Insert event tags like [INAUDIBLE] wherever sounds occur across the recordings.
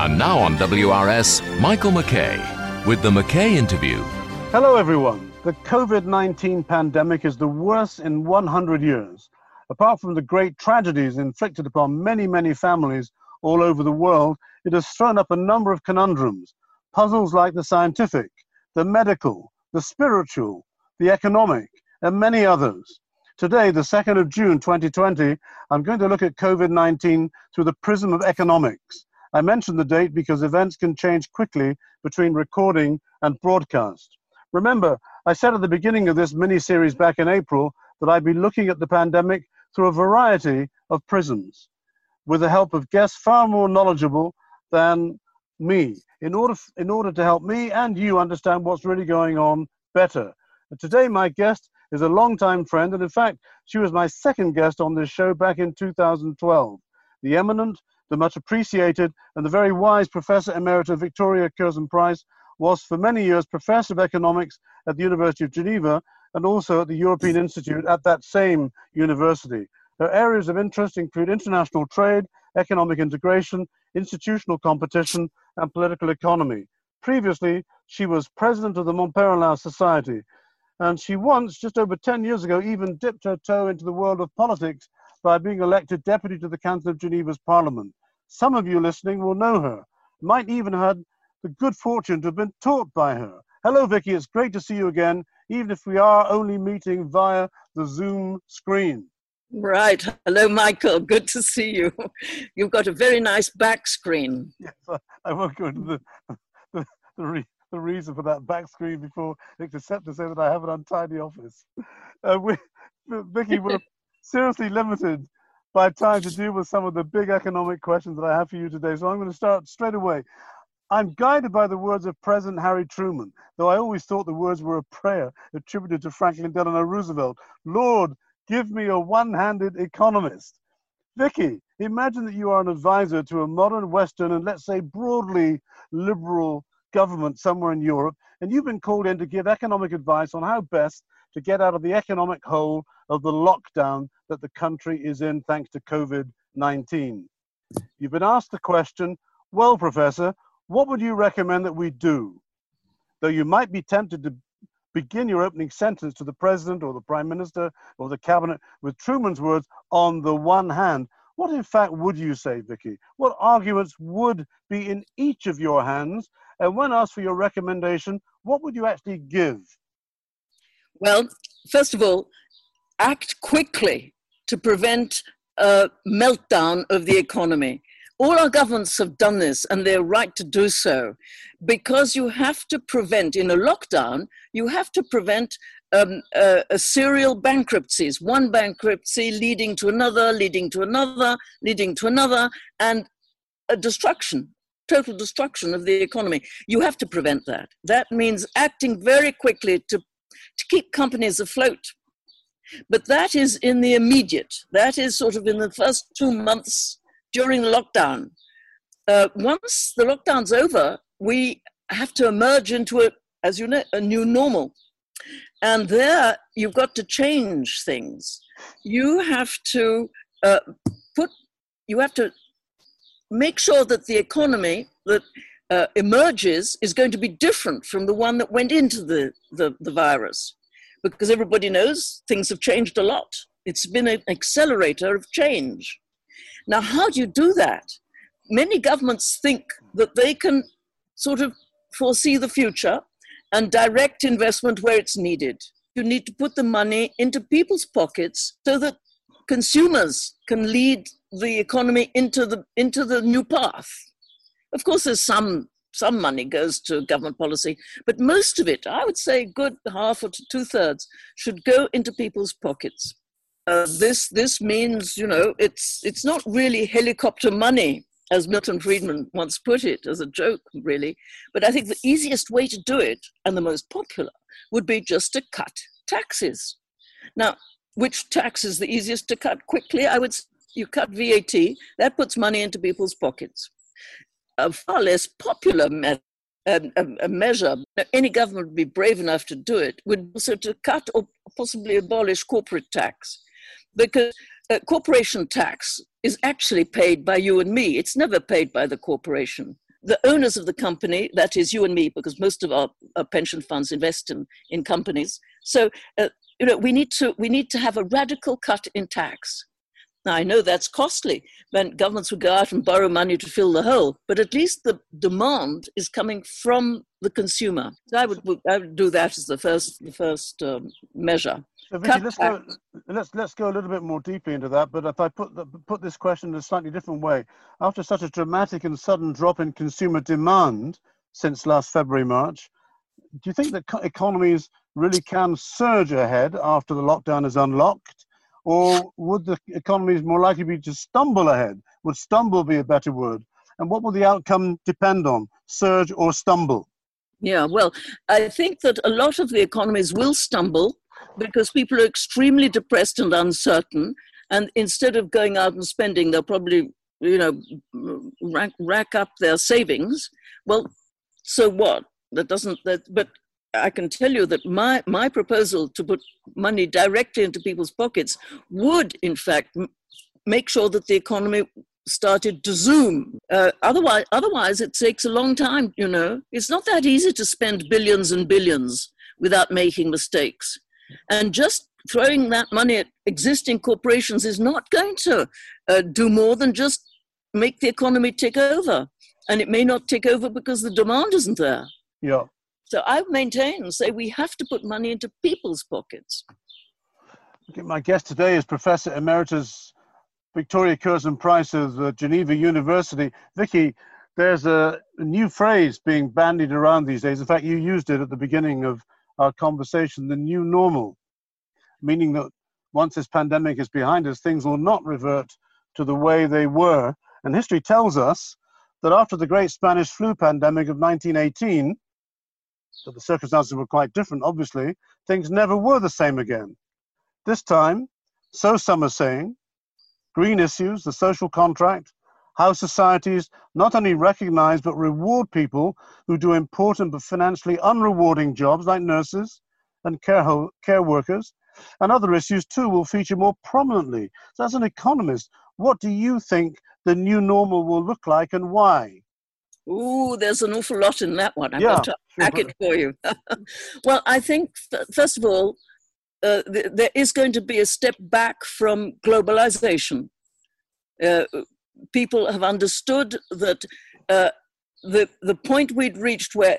And now on WRS, Michael McKay with the McKay interview. Hello, everyone. The COVID 19 pandemic is the worst in 100 years. Apart from the great tragedies inflicted upon many, many families all over the world, it has thrown up a number of conundrums, puzzles like the scientific, the medical, the spiritual, the economic, and many others. Today, the 2nd of June 2020, I'm going to look at COVID 19 through the prism of economics. I mention the date because events can change quickly between recording and broadcast. Remember, I said at the beginning of this mini series back in April that I'd be looking at the pandemic through a variety of prisms with the help of guests far more knowledgeable than me in order, in order to help me and you understand what's really going on better. And today, my guest is a longtime friend, and in fact, she was my second guest on this show back in 2012. The eminent the much appreciated and the very wise Professor Emerita Victoria Curzon Price was for many years Professor of Economics at the University of Geneva and also at the European Institute at that same university. Her areas of interest include international trade, economic integration, institutional competition, and political economy. Previously, she was president of the Mont Pelerin Society, and she once, just over 10 years ago, even dipped her toe into the world of politics by being elected deputy to the Canton of Geneva's Parliament. Some of you listening will know her, might even have had the good fortune to have been taught by her. Hello, Vicky. It's great to see you again, even if we are only meeting via the Zoom screen. Right. Hello, Michael. Good to see you. You've got a very nice back screen. Yes, I won't go into the, the, the, re, the reason for that back screen before, except to say that I have an untidy office. Uh, we, Vicky, we're seriously limited by time to deal with some of the big economic questions that I have for you today. So I'm going to start straight away. I'm guided by the words of President Harry Truman, though I always thought the words were a prayer attributed to Franklin Delano Roosevelt. Lord, give me a one handed economist. Vicky, imagine that you are an advisor to a modern Western and let's say broadly liberal government somewhere in Europe, and you've been called in to give economic advice on how best to get out of the economic hole of the lockdown that the country is in thanks to COVID 19. You've been asked the question, well, Professor, what would you recommend that we do? Though you might be tempted to begin your opening sentence to the President or the Prime Minister or the Cabinet with Truman's words, on the one hand, what in fact would you say, Vicky? What arguments would be in each of your hands? And when asked for your recommendation, what would you actually give? Well, first of all, act quickly to prevent a meltdown of the economy. All our governments have done this, and they're right to do so, because you have to prevent, in a lockdown, you have to prevent um, uh, a serial bankruptcies, one bankruptcy leading to another, leading to another, leading to another, and a destruction, total destruction of the economy. You have to prevent that. That means acting very quickly to to keep companies afloat. But that is in the immediate, that is sort of in the first two months during the lockdown. Uh, once the lockdown's over, we have to emerge into a, as you know, a new normal. And there you've got to change things. You have to uh, put, you have to make sure that the economy that uh, emerges is going to be different from the one that went into the, the, the virus because everybody knows things have changed a lot. It's been an accelerator of change. Now, how do you do that? Many governments think that they can sort of foresee the future and direct investment where it's needed. You need to put the money into people's pockets so that consumers can lead the economy into the, into the new path. Of course, there's some some money goes to government policy, but most of it, I would say, good half or two thirds, should go into people's pockets. Uh, this this means, you know, it's it's not really helicopter money, as Milton Friedman once put it, as a joke, really. But I think the easiest way to do it, and the most popular, would be just to cut taxes. Now, which tax is the easiest to cut quickly? I would you cut VAT. That puts money into people's pockets a far less popular me- um, a, a measure, any government would be brave enough to do it, would also to cut or possibly abolish corporate tax. Because uh, corporation tax is actually paid by you and me. It's never paid by the corporation. the owners of the company, that is you and me, because most of our, our pension funds invest in, in companies. So, uh, you know, we need to we need to have a radical cut in tax. Now, I know that's costly, when governments would go out and borrow money to fill the hole, but at least the demand is coming from the consumer. So I would, I would do that as the first, the first um, measure. So Vicky, let's go, let's, let's go a little bit more deeply into that, but if I put, the, put this question in a slightly different way, after such a dramatic and sudden drop in consumer demand since last February, March, do you think that economies really can surge ahead after the lockdown is unlocked? Or would the economies more likely be to stumble ahead? Would stumble be a better word? And what will the outcome depend on, surge or stumble? Yeah, well, I think that a lot of the economies will stumble because people are extremely depressed and uncertain. And instead of going out and spending, they'll probably, you know, rack, rack up their savings. Well, so what? That doesn't, that, but I can tell you that my, my proposal to put money directly into people's pockets would, in fact, m- make sure that the economy started to zoom. Uh, otherwise, otherwise, it takes a long time. You know, it's not that easy to spend billions and billions without making mistakes, and just throwing that money at existing corporations is not going to uh, do more than just make the economy take over. And it may not take over because the demand isn't there. Yeah. So I maintain and say we have to put money into people's pockets. Okay, my guest today is Professor Emeritus Victoria Curzon Price of uh, Geneva University. Vicky, there's a, a new phrase being bandied around these days. In fact, you used it at the beginning of our conversation the new normal, meaning that once this pandemic is behind us, things will not revert to the way they were. And history tells us that after the great Spanish flu pandemic of 1918, but the circumstances were quite different, obviously, things never were the same again. This time, so some are saying, green issues, the social contract, how societies not only recognize but reward people who do important but financially unrewarding jobs like nurses and care, ho- care workers, and other issues too will feature more prominently. So, as an economist, what do you think the new normal will look like and why? Ooh, there's an awful lot in that one. I'm yeah, going to unpack it for you. [LAUGHS] well, I think, first of all, uh, th- there is going to be a step back from globalization. Uh, people have understood that uh, the the point we'd reached where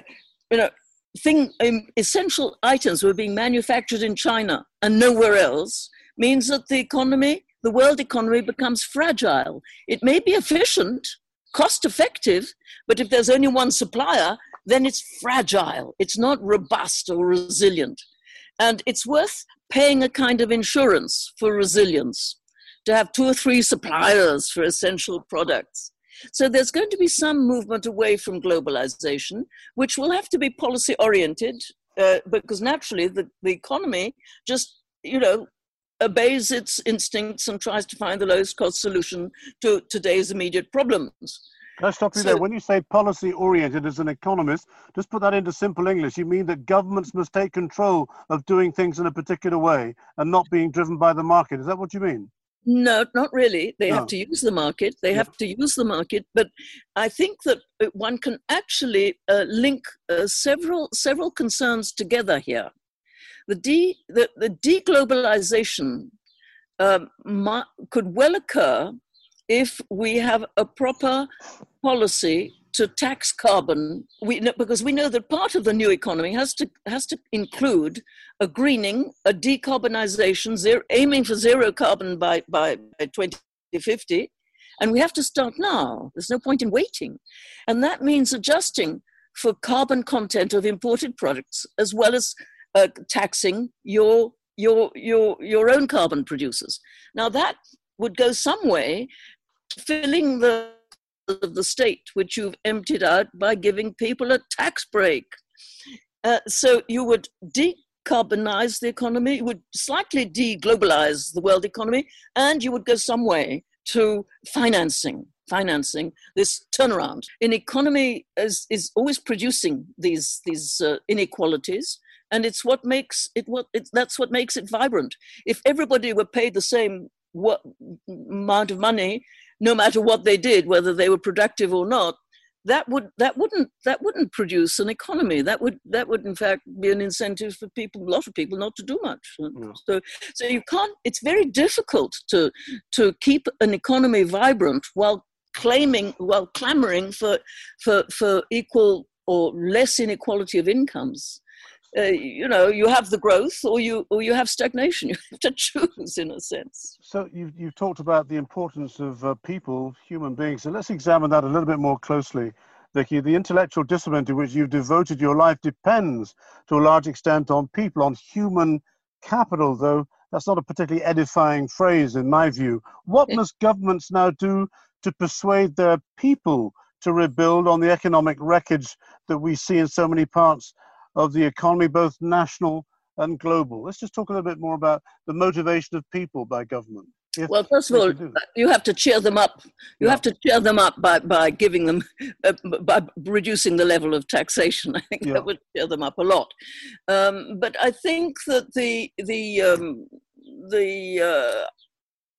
you know thing um, essential items were being manufactured in China and nowhere else means that the economy, the world economy, becomes fragile. It may be efficient, cost effective, but if there's only one supplier, then it's fragile. It's not robust or resilient. And it's worth paying a kind of insurance for resilience to have two or three suppliers for essential products. So there's going to be some movement away from globalization, which will have to be policy oriented uh, because naturally the, the economy just, you know, obeys its instincts and tries to find the lowest cost solution to today's immediate problems. Can I stop you so, there? When you say policy oriented as an economist, just put that into simple English. You mean that governments must take control of doing things in a particular way and not being driven by the market. Is that what you mean? No, not really. They no. have to use the market. They yeah. have to use the market. But I think that one can actually uh, link uh, several several concerns together here. The de the, the deglobalization um, could well occur if we have a proper policy to tax carbon, we, because we know that part of the new economy has to has to include a greening, a decarbonization, zero, aiming for zero carbon by, by 2050, and we have to start now. There's no point in waiting, and that means adjusting for carbon content of imported products as well as uh, taxing your your your your own carbon producers. Now that would go some way filling the of the state, which you've emptied out by giving people a tax break. Uh, so you would decarbonize the economy, you would slightly deglobalize the world economy, and you would go some way to financing financing this turnaround. An economy is, is always producing these these uh, inequalities, and it's what makes it what it, that's what makes it vibrant. If everybody were paid the same what amount of money no matter what they did, whether they were productive or not, that would that wouldn't that wouldn't produce an economy. That would that would in fact be an incentive for people, a lot of people, not to do much. So so you can't. It's very difficult to to keep an economy vibrant while claiming while clamoring for for for equal or less inequality of incomes. Uh, you know, you have the growth or you or you have stagnation. [LAUGHS] You have to choose, in a sense. So you you've talked about the importance of uh, people, human beings. So let's examine that a little bit more closely. Vicky, the intellectual discipline to which you've devoted your life depends to a large extent on people, on human capital, though that's not a particularly edifying phrase in my view. What must governments now do to persuade their people to rebuild on the economic wreckage that we see in so many parts of the economy, both national and global. Let's just talk a little bit more about the motivation of people by government. Well, first of all, you have to cheer them up. You yeah. have to cheer them up by, by giving them, [LAUGHS] uh, by reducing the level of taxation. [LAUGHS] I think yeah. that would cheer them up a lot. Um, but I think that the the um, the uh,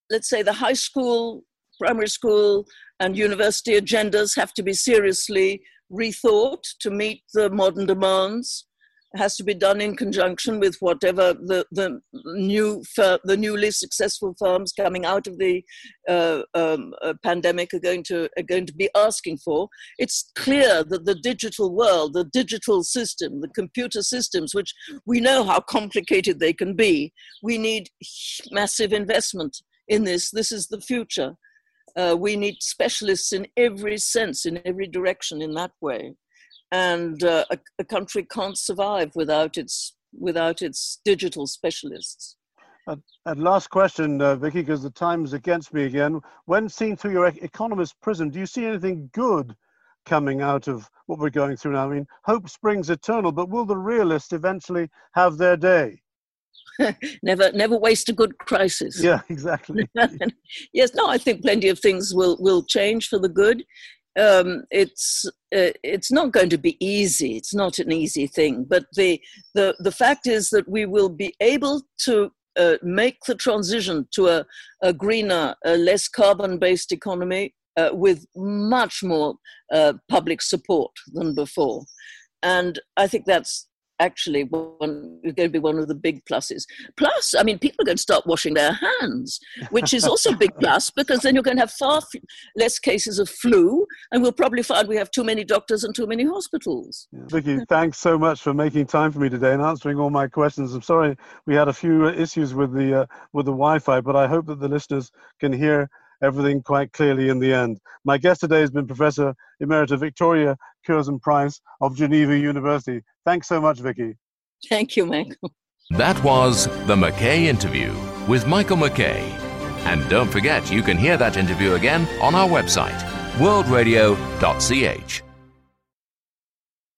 let's say the high school, primary school, and university agendas have to be seriously rethought to meet the modern demands. Has to be done in conjunction with whatever the, the new the newly successful firms coming out of the uh, um, uh, pandemic are going to are going to be asking for. It's clear that the digital world, the digital system, the computer systems, which we know how complicated they can be, we need massive investment in this. This is the future. Uh, we need specialists in every sense, in every direction, in that way. And uh, a, a, country can't survive without its without its digital specialists. And, and last question, uh, Vicky, because the time is against me again. When seen through your economist prism, do you see anything good coming out of what we're going through now? I mean, hope springs eternal, but will the realists eventually have their day? [LAUGHS] never never waste a good crisis yeah [LAUGHS] exactly [LAUGHS] yes no i think plenty of things will will change for the good um, it's uh, it's not going to be easy. It's not an easy thing. But the the the fact is that we will be able to uh, make the transition to a, a greener a less carbon based economy uh, with much more uh, public support than before. And i think that's actually one, going to be one of the big pluses. Plus, I mean, people are going to start washing their hands, which is also a big plus because then you're going to have far less cases of flu, and we'll probably find we have too many doctors and too many hospitals. Yeah. Vicky, thanks so much for making time for me today and answering all my questions. I'm sorry we had a few issues with the uh, with the Wi-Fi, but I hope that the listeners can hear everything quite clearly in the end. My guest today has been Professor Emerita Victoria Curzon Price of Geneva University. Thanks so much, Vicky. Thank you, Michael. That was the McKay interview with Michael McKay. And don't forget, you can hear that interview again on our website, worldradio.ch.